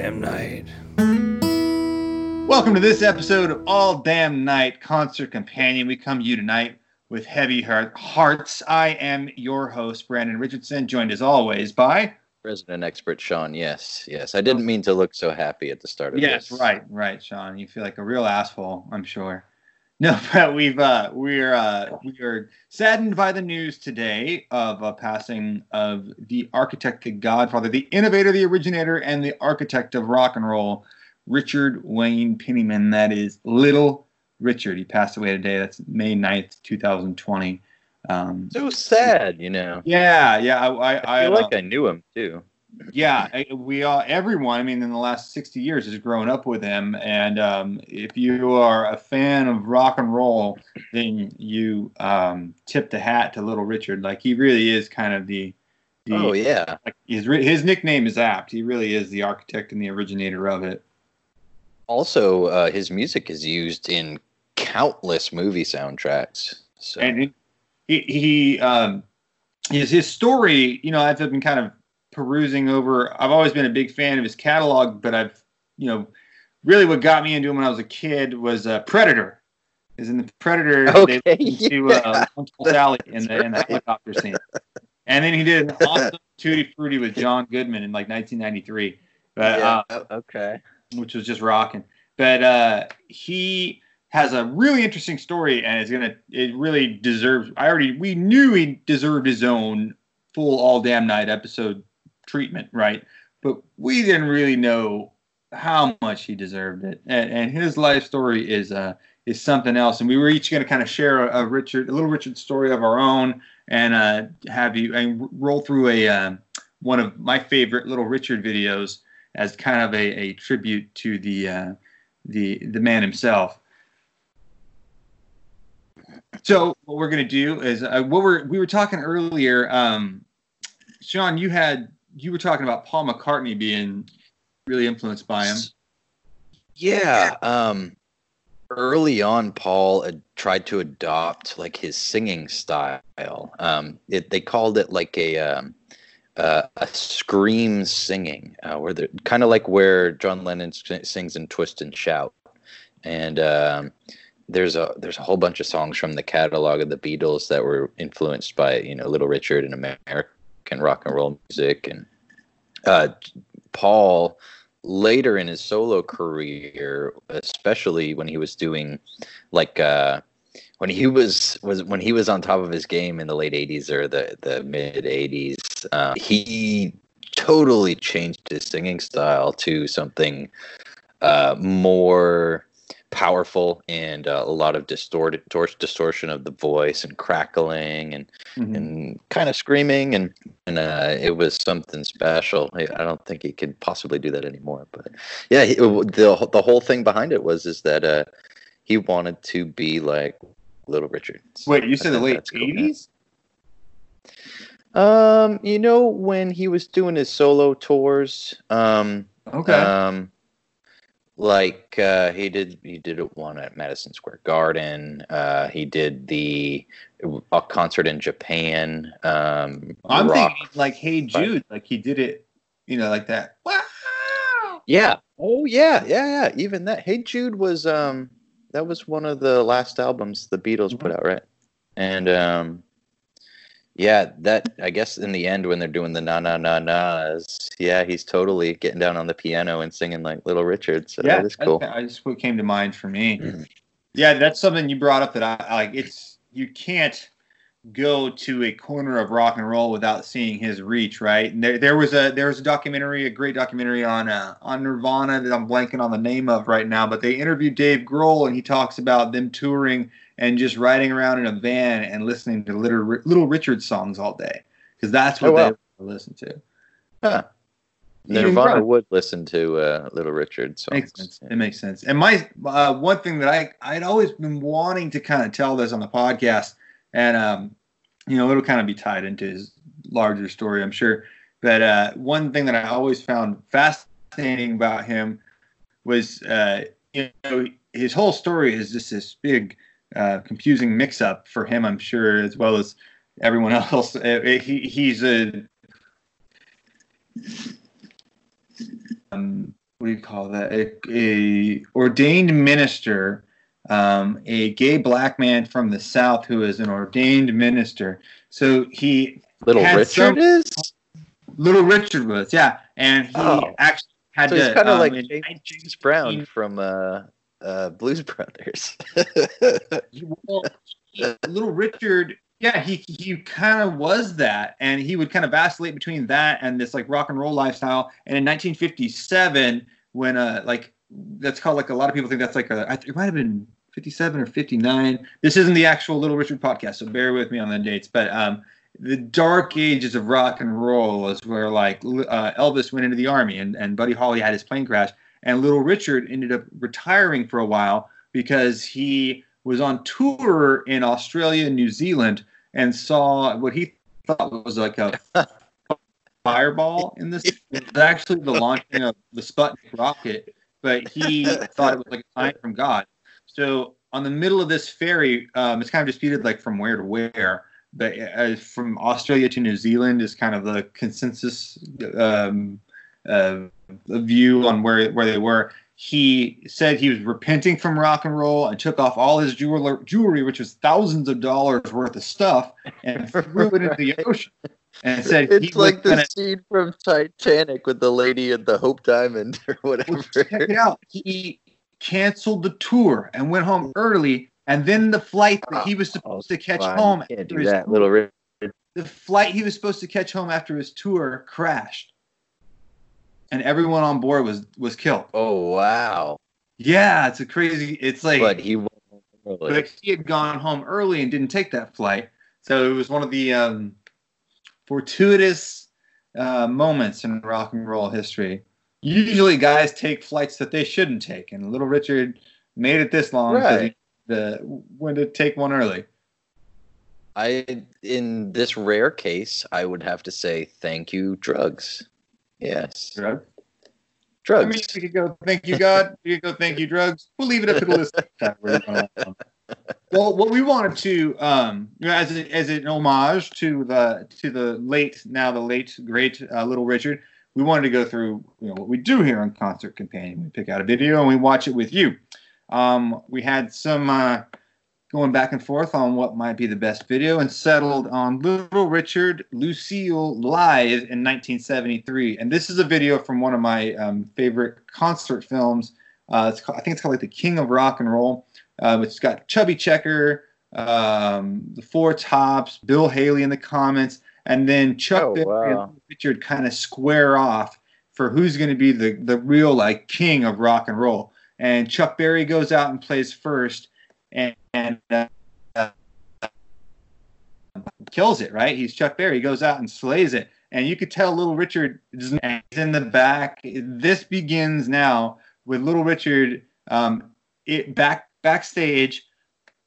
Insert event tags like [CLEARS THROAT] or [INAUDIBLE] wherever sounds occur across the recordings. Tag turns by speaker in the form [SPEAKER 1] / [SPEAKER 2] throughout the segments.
[SPEAKER 1] damn night.
[SPEAKER 2] Welcome to this episode of All Damn Night Concert Companion. We come to you tonight with heavy heart- hearts. I am your host, Brandon Richardson, joined as always by.
[SPEAKER 3] Resident expert Sean, yes, yes. I didn't mean to look so happy at the start of
[SPEAKER 2] Yes,
[SPEAKER 3] this.
[SPEAKER 2] Yes, right, right, Sean. You feel like a real asshole, I'm sure. [LAUGHS] No, but we've uh, we're uh, we are saddened by the news today of a passing of the architect, the Godfather, the innovator, the originator, and the architect of rock and roll, Richard Wayne Penniman. That is Little Richard. He passed away today. That's May 9th, 2020. Um,
[SPEAKER 3] So sad, you know.
[SPEAKER 2] yeah, yeah. I, I,
[SPEAKER 3] I feel
[SPEAKER 2] uh,
[SPEAKER 3] like I knew him too.
[SPEAKER 2] Yeah, we all, everyone. I mean, in the last sixty years, has grown up with him. And um, if you are a fan of rock and roll, then you um, tip the hat to Little Richard. Like he really is kind of the. the
[SPEAKER 3] Oh yeah.
[SPEAKER 2] like his his nickname is apt. He really is the architect and the originator of it.
[SPEAKER 3] Also, uh, his music is used in countless movie soundtracks. So
[SPEAKER 2] And he he um, his his story. You know, I've been kind of perusing over. I've always been a big fan of his catalog, but I've you know really what got me into him when I was a kid was uh, Predator. Is in the Predator.
[SPEAKER 3] Okay,
[SPEAKER 2] they listened to uh,
[SPEAKER 3] yeah.
[SPEAKER 2] Sally in the in the helicopter scene, and then he did an [LAUGHS] awesome Tutti Frutti with John Goodman in like 1993. But uh,
[SPEAKER 3] okay.
[SPEAKER 2] which was just rocking. But uh, he has a really interesting story, and it's gonna. It really deserves. I already we knew he deserved his own full all damn night episode treatment, right? But we didn't really know how much he deserved it, and, and his life story is uh is something else. And we were each gonna kind of share a, a Richard, a little Richard story of our own, and uh, have you and roll through a um one of my favorite little Richard videos as kind of a, a tribute to the uh, the the man himself. So what we're gonna do is uh, what we're we were talking earlier. Um, Sean, you had you were talking about Paul McCartney being really influenced by him.
[SPEAKER 3] Yeah. Um, early on, Paul had tried to adopt like his singing style. Um, it, they called it like a um, uh, a scream singing, uh, where they're kind of like where John Lennon sings in Twist and Shout. And um, there's a there's a whole bunch of songs from the catalog of the Beatles that were influenced by you know Little Richard and American rock and roll music. And uh, Paul later in his solo career, especially when he was doing like uh, when he was was when he was on top of his game in the late '80s or the the mid '80s, uh, he totally changed his singing style to something uh, more powerful and uh, a lot of distorted distortion of the voice and crackling and
[SPEAKER 2] Mhm.
[SPEAKER 3] and kind of screaming and and uh, it was something special. I, don't think he could possibly do that anymore. But yeah, he, the the whole thing behind it was is that uh, he wanted to be like Little Richard. So
[SPEAKER 2] Wait, you said the late
[SPEAKER 3] cool.
[SPEAKER 2] eighties?
[SPEAKER 3] Um, you know when he was doing his solo tours, um,
[SPEAKER 2] Okay.
[SPEAKER 3] um, like uh, he did, he did it one at Madison Square Garden. Uh, he did the a concert in Japan. Um,
[SPEAKER 2] I'm
[SPEAKER 3] rock.
[SPEAKER 2] thinking like Hey Jude, like he did it, you know, like that. Wow.
[SPEAKER 3] Yeah. Oh yeah, yeah, yeah. Even that. Hey Jude was um that was one of the last albums the Beatles put out, right? And um yeah, that I guess in the end when they're doing the na na na na's, yeah, he's totally getting down on the piano and singing like Little Richard. So
[SPEAKER 2] yeah,
[SPEAKER 3] that is cool.
[SPEAKER 2] I just what came to mind for me.
[SPEAKER 3] Mhm.
[SPEAKER 2] Yeah, that's something you brought up that I like. It's you can't go to a corner of rock and roll without seeing his reach, right? And there, there was a there was a documentary, a great documentary on uh, on Nirvana that I'm blanking on the name of right now, but they interviewed Dave Grohl and he talks about them touring and just riding around in a van and listening to Little Little Richard songs all day because that's what
[SPEAKER 3] Oh, wow.
[SPEAKER 2] they listen to.
[SPEAKER 3] Huh. Nirvana would listen to uh, Little Richard songs.
[SPEAKER 2] Makes sense. It makes sense. And my uh, one thing that I I'd always been wanting to kind of tell this on the podcast, and um, you know, it'll kind of be tied into his larger story, I'm sure. But uh, one thing that I always found fascinating about him was, uh, you know, his whole story is just this big, uh, confusing mix-up for him, I'm sure, as well as everyone [LAUGHS] else. Uh, he, he's a um, what do you call that? A, a ordained minister, um, a gay black man from the South who is an ordained minister. So he
[SPEAKER 3] Little Richard
[SPEAKER 2] some-
[SPEAKER 3] is.
[SPEAKER 2] Little Richard was, yeah, and he
[SPEAKER 3] Oh.
[SPEAKER 2] actually had
[SPEAKER 3] So
[SPEAKER 2] to.
[SPEAKER 3] he's kind of
[SPEAKER 2] um,
[SPEAKER 3] like James, James Brown from uh, uh, Blues Brothers. [LAUGHS]
[SPEAKER 2] Well, he- Little Richard, yeah, he he kind of was that, and he would kind of vacillate between that and this like rock and roll lifestyle. And in 1957, when uh like that's called like a lot of people think that's like a it might have been 57 or 59. This isn't the actual Little Richard podcast, so bear with me on the dates. But um, the dark ages of rock and roll was where like uh, Elvis went into the army and and Buddy Holly had his plane crash, and Little Richard ended up retiring for a while because he was on tour in Australia and New Zealand and saw what he thought was like a [LAUGHS] fireball in this. [LAUGHS] It was actually the launching of the Sputnik rocket, but he [LAUGHS] thought it was like a sign from God. So on the middle of this ferry, um, it's kind of disputed like from where to where, but uh, from Australia to New Zealand is kind of the consensus um, uh, view on where where they were he said he was repenting from rock and roll and took off all his jeweler, jewelry, which was thousands of dollars worth of stuff, and [LAUGHS] threw it into the ocean. And said he
[SPEAKER 3] it's like the
[SPEAKER 2] gonna
[SPEAKER 3] scene from Titanic with the lady and the Hope Diamond or whatever.
[SPEAKER 2] well, check it out. He canceled the tour and went home early, and then the flight that he was supposed to catch
[SPEAKER 3] Fine,
[SPEAKER 2] home
[SPEAKER 3] can't
[SPEAKER 2] after
[SPEAKER 3] do
[SPEAKER 2] his
[SPEAKER 3] that, little Rich.
[SPEAKER 2] the flight he was supposed to catch home after his tour crashed, and everyone on board was was killed.
[SPEAKER 3] Oh wow!
[SPEAKER 2] Yeah, it's a crazy. It's like
[SPEAKER 3] But he
[SPEAKER 2] but he had gone home early and didn't take that flight. So it was one of the um, fortuitous uh, moments in rock and roll history. Usually, guys take flights that they shouldn't take, and Little Richard made it this long. so
[SPEAKER 3] Right.
[SPEAKER 2] he the when to take one early.
[SPEAKER 3] I in this rare case, I would have to say thank you, drugs. Yes,
[SPEAKER 2] Drug. I
[SPEAKER 3] drugs.
[SPEAKER 2] mean, we could go thank you God. [LAUGHS] We could go thank you drugs. We'll leave it up to the listener. [LAUGHS] well, what we wanted to, um, you know, as a, as an homage to the to the late now the late great uh, Little Richard, we wanted to go through you know what we do here on Concert Companion. We pick out a video and we watch it with you. Um, we had some uh, going back and forth on what might be the best video and settled on Little Richard Lucille live in 1973. And this is a video from one of my um, favorite concert films. Uh, called, I think it's called like The King of Rock and Roll. Uh, it's got Chubby Checker, um, the Four Tops, Bill Haley in the Comets, and then Chuck
[SPEAKER 3] Oh,
[SPEAKER 2] Berry
[SPEAKER 3] wow.
[SPEAKER 2] and Richard kind of square off for who's going to be the the real like king of rock and roll. And Chuck Berry goes out and plays first, and, and uh, kills it. Right? He's Chuck Berry. He goes out and slays it, and you could tell Little Richard is in the back. This begins now with Little Richard um, it back backstage,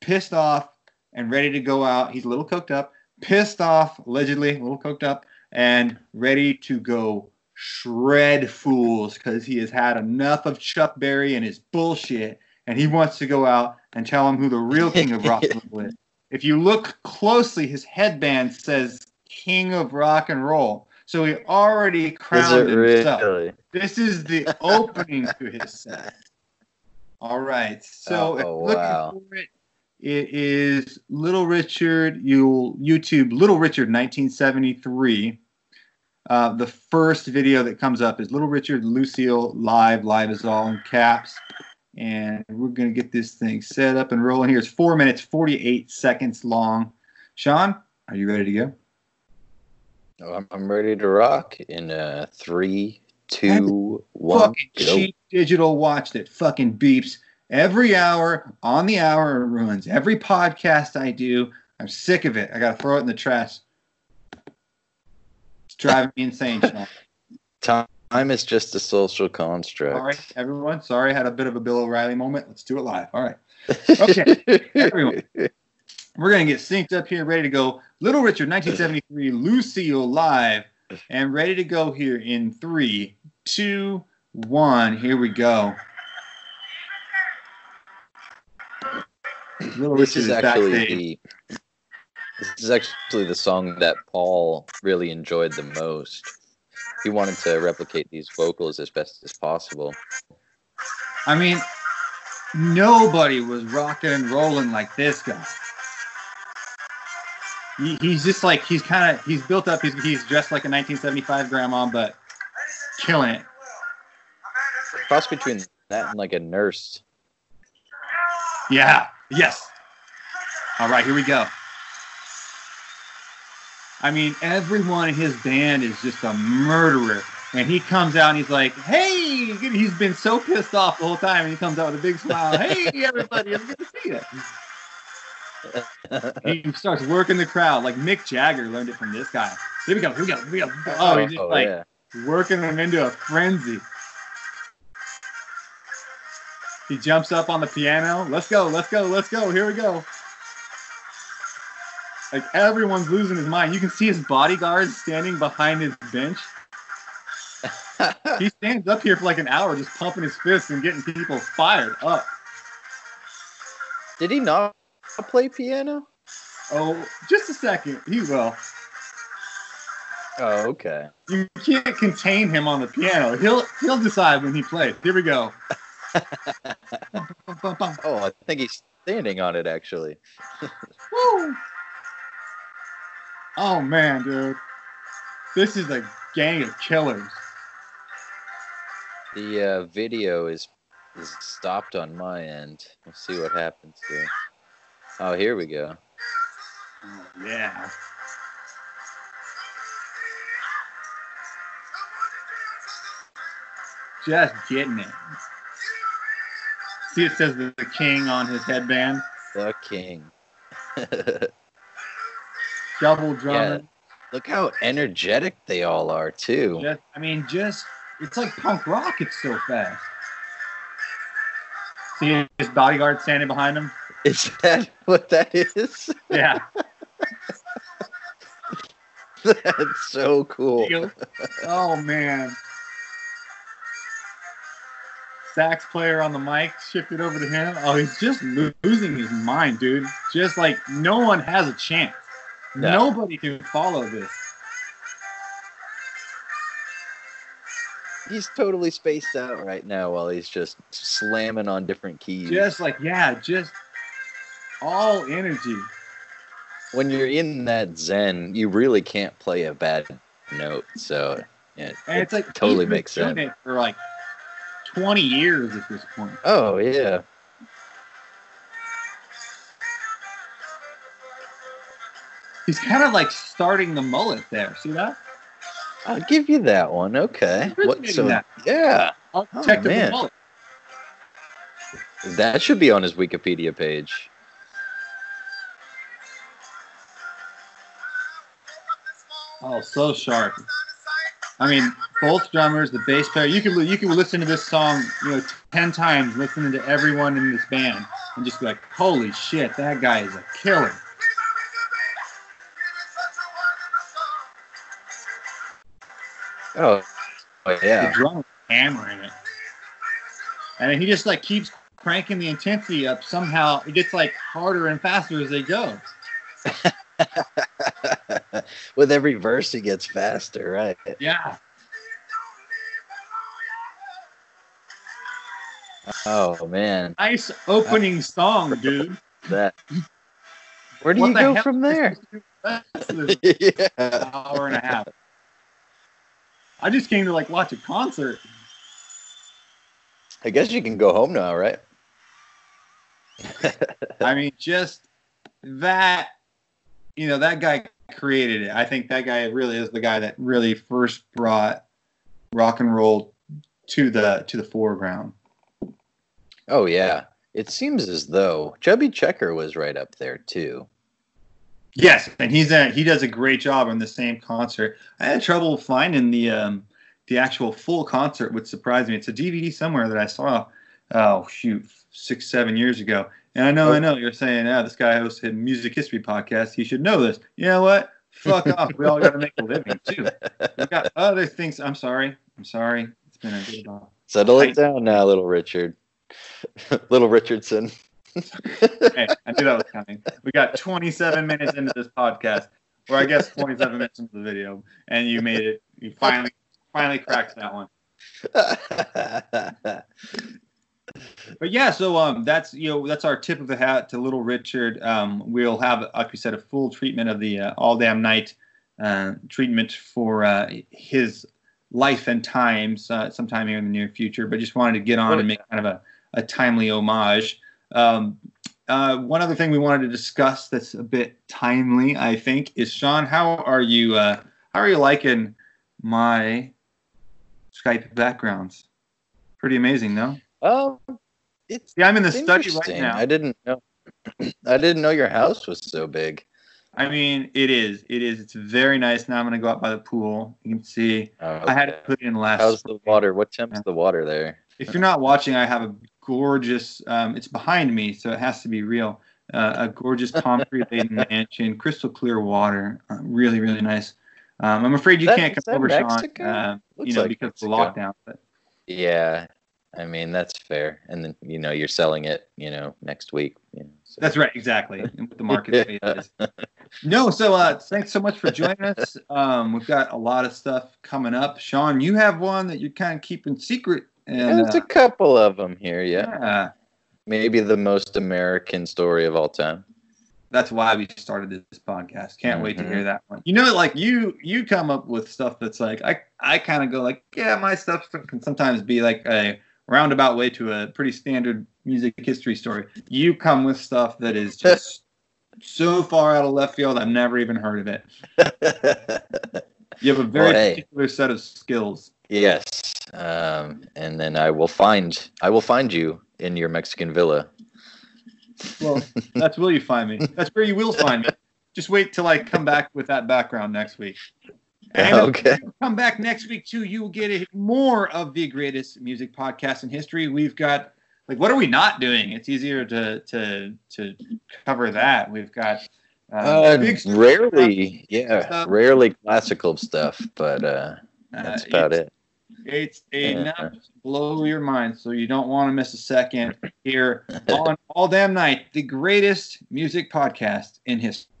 [SPEAKER 2] pissed off and ready to go out. He's a little coked up, pissed off, allegedly a little coked up, and ready to go shred fools because he has had enough of Chuck Berry and his bullshit, and he wants to go out and tell him who the real king of rock and roll is. [LAUGHS] If you look closely, his headband says "King of Rock and Roll," so he already crowned
[SPEAKER 3] it
[SPEAKER 2] himself.
[SPEAKER 3] really?
[SPEAKER 2] This is the opening to his set. All right. So if
[SPEAKER 3] Oh,
[SPEAKER 2] looking
[SPEAKER 3] wow.
[SPEAKER 2] for it, it is Little Richard. You'll YouTube Little Richard 1973. Uh, the first video that comes up is Little Richard Lucille live. Live is all in caps. And we're going to get this thing set up and rolling here. It's four minutes, 48 seconds long. Sean, are you ready to go?
[SPEAKER 3] Oh, I'm, ready to rock in uh, three, two, one,
[SPEAKER 2] fucking
[SPEAKER 3] go.
[SPEAKER 2] cheap digital watch that fucking beeps every hour on the hour ruins every podcast I do. I'm sick of it. I gotta throw it in the trash. It's driving me insane, Sean. [LAUGHS]
[SPEAKER 3] Time is just a social construct.
[SPEAKER 2] Sorry, everyone. Sorry, I had a bit of a Bill O'Reilly moment. Let's do it live. All right. [LAUGHS] Okay, everyone. We're gonna get synced up here, ready to go. Little Richard, 1973, Lucille live, and ready to go here in three, two, one. Here we go.
[SPEAKER 3] This is
[SPEAKER 2] is
[SPEAKER 3] actually the this is actually the song that Paul really enjoyed the most. he wanted to replicate these vocals as best as possible.
[SPEAKER 2] I mean, nobody was rocking and rolling like this guy. He, he's just like he's kind of he's built up. He's he's dressed like a 1975 grandma, but killing it.
[SPEAKER 3] Cross between that and like a nurse.
[SPEAKER 2] Yeah. Yes. All right, here we go. I mean, everyone in his band is just a murderer. And he comes out and he's like, hey, he's been so pissed off the whole time. And he comes out with a big smile. [LAUGHS] hey, everybody, it's good to see you. he starts working the crowd like Mick Jagger learned it from this guy. Here we go, here we go, here we go. Oh, he's just
[SPEAKER 3] Oh,
[SPEAKER 2] like
[SPEAKER 3] yeah.
[SPEAKER 2] working them into a frenzy. He jumps up on the piano. Let's go, let's go, let's go. Here we go. Like everyone's losing his mind. You can see his bodyguards standing behind his bench. [LAUGHS] He stands up here for like an hour just pumping his fists and getting people fired up.
[SPEAKER 3] Did he not play piano?
[SPEAKER 2] Oh, just a second. He will.
[SPEAKER 3] Oh, okay.
[SPEAKER 2] You can't contain him on the piano. He'll he'll decide when he plays. Here we go. [LAUGHS]
[SPEAKER 3] Oh, I think he's standing on it actually. [LAUGHS]
[SPEAKER 2] Woo! Oh man, dude. This is a gang of killers.
[SPEAKER 3] The uh, video is is stopped on my end. We'll see what happens here. Oh, here we go.
[SPEAKER 2] Oh, yeah. Just getting it. See, it says the, the king on his headband.
[SPEAKER 3] The king. [LAUGHS]
[SPEAKER 2] Double drummer.
[SPEAKER 3] Look how energetic they all are too.
[SPEAKER 2] Just, I mean, just it's like punk rock. It's so fast. See his bodyguard standing behind him. [LAUGHS]
[SPEAKER 3] Is that what that is?
[SPEAKER 2] Yeah. [LAUGHS]
[SPEAKER 3] That's so cool.
[SPEAKER 2] oh man. Sax player on the mic shifted over to him. Oh, he's just lo- losing his mind, dude. Just like no one has a chance.
[SPEAKER 3] No.
[SPEAKER 2] Nobody can follow this.
[SPEAKER 3] He's totally spaced out right now while he's just slamming on different keys.
[SPEAKER 2] Just like yeah, just all energy.
[SPEAKER 3] when you're in that zen, you really can't play a bad note. So yeah,
[SPEAKER 2] And
[SPEAKER 3] it
[SPEAKER 2] it's like
[SPEAKER 3] totally makes sense.
[SPEAKER 2] for like 20 years at this point.
[SPEAKER 3] Oh yeah.
[SPEAKER 2] He's kind of like starting the mullet there. See that?
[SPEAKER 3] I'll give you that one. Okay. What, so
[SPEAKER 2] that.
[SPEAKER 3] yeah,
[SPEAKER 2] oh, the
[SPEAKER 3] man.
[SPEAKER 2] mullet.
[SPEAKER 3] that should be on his Wikipedia page.
[SPEAKER 2] Oh, so sharp. I mean, both drummers, the bass player. You could you could listen to this song, you know, ten times, listening to everyone in this band, and just be like, "Holy shit, that guy is a killer."
[SPEAKER 3] Oh, oh
[SPEAKER 2] The
[SPEAKER 3] yeah.
[SPEAKER 2] drummer hammering it, and he just like keeps cranking the intensity up. Somehow, it gets like harder and faster as they go. [LAUGHS]
[SPEAKER 3] With every verse, he gets faster, right?
[SPEAKER 2] Yeah.
[SPEAKER 3] Oh man,
[SPEAKER 2] Nice opening song, dude.
[SPEAKER 3] that. Where do
[SPEAKER 2] What
[SPEAKER 3] you go from there? [LAUGHS] yeah.
[SPEAKER 2] hour and a half. I just came to like watch a concert.
[SPEAKER 3] I guess you can go home now, right? [LAUGHS]
[SPEAKER 2] I mean, just that, you know, that guy created it. I think that guy really is the guy that really first brought rock and roll to the to the foreground.
[SPEAKER 3] Oh yeah. It seems as though Chubby Checker was right up there too.
[SPEAKER 2] Yes, and he's a he does a great job on the same concert. I had trouble finding the um the actual full concert, which surprised me. It's a DVD somewhere that I saw. Oh shoot, six seven years ago. And I know, I know, you're saying, yeah, this guy hosts a music history podcast. He should know this. You know what? Fuck [LAUGHS] off. We all got to make a living too. We got other things. I'm sorry. I'm sorry. It's been a good. Uh,
[SPEAKER 3] Settle it down now, little Richard. [LAUGHS] little Richardson.
[SPEAKER 2] hey, I knew that was coming. We got 27 minutes into this podcast, or I guess 27 minutes into the video, and you made it. You finally, finally cracked that one. [LAUGHS] But yeah, so um, that's you know that's our tip of the hat to Little Richard. Um, we'll have, like we said, a full treatment of the uh, All Damn Night uh, treatment for uh, his life and times uh, sometime here in the near future. But just wanted to get on and make kind of a, a timely homage. Um, uh, one other thing we wanted to discuss that's a bit timely, I think, is Sean. How are you? Uh, how are you liking my Skype backgrounds? Pretty amazing, no?
[SPEAKER 3] Oh, it's
[SPEAKER 2] Yeah, I'm in the study right now.
[SPEAKER 3] I didn't know. [CLEARS THROAT] I didn't know your house was so big.
[SPEAKER 2] I mean, it is. It is. It's very nice. Now I'm gonna go out by the pool. You can see.
[SPEAKER 3] Oh,
[SPEAKER 2] I had
[SPEAKER 3] okay.
[SPEAKER 2] put in last.
[SPEAKER 3] How's the water? What temp's
[SPEAKER 2] Yeah.
[SPEAKER 3] the water there?
[SPEAKER 2] If you're not watching, I have a gorgeous. Um, it's behind me, so it has to be real. Uh, a gorgeous palm tree laden [LAUGHS] mansion, crystal clear water. Uh, really, really nice. Um, I'm afraid you
[SPEAKER 3] That-
[SPEAKER 2] can't come over,
[SPEAKER 3] Mexico?
[SPEAKER 2] Sean. Uh, you know,
[SPEAKER 3] like
[SPEAKER 2] because of the lockdown. But
[SPEAKER 3] Yeah, I mean that's fair. And then you know you're selling it, you know, next week. You know, so.
[SPEAKER 2] That's right, exactly. And with the market [LAUGHS] it is. No, so uh, thanks so much for joining us. [LAUGHS] Um, we've got a lot of stuff coming up. Sean, you have one that you're kind of keeping secret, and
[SPEAKER 3] There's
[SPEAKER 2] uh,
[SPEAKER 3] a couple of them here. Yeah,
[SPEAKER 2] yeah,
[SPEAKER 3] maybe the most American story of all time.
[SPEAKER 2] that's why we started this podcast. Can't wait to hear that one. You know, like you, you come up with stuff that's like I, I kind of go like, yeah, my stuff can sometimes be like a roundabout way to a pretty standard music history story. You come with stuff that is just [LAUGHS] so far out of left field. I've never even heard of it. You have a [LAUGHS] very
[SPEAKER 3] Well, hey.
[SPEAKER 2] particular set of skills.
[SPEAKER 3] yes, um, and then I will find I will find you in your Mexican villa.
[SPEAKER 2] Well, [LAUGHS] that's where you find me. That's where you will find me. Just wait till I come back with that background next week. And [LAUGHS]
[SPEAKER 3] okay.
[SPEAKER 2] come back next week too. You will get a, more of the greatest music podcast in history. We've got like, what are we not doing? It's easier to to to cover that. We've got uh,
[SPEAKER 3] Uh, rarely, yeah,
[SPEAKER 2] stuff.
[SPEAKER 3] rarely classical stuff, but uh,
[SPEAKER 2] Uh,
[SPEAKER 3] that's about
[SPEAKER 2] it's,
[SPEAKER 3] it.
[SPEAKER 2] It's
[SPEAKER 3] Yeah.
[SPEAKER 2] enough to blow your mind, so you don't want to miss a second here [LAUGHS] on All Damn Night, the greatest music podcast in history.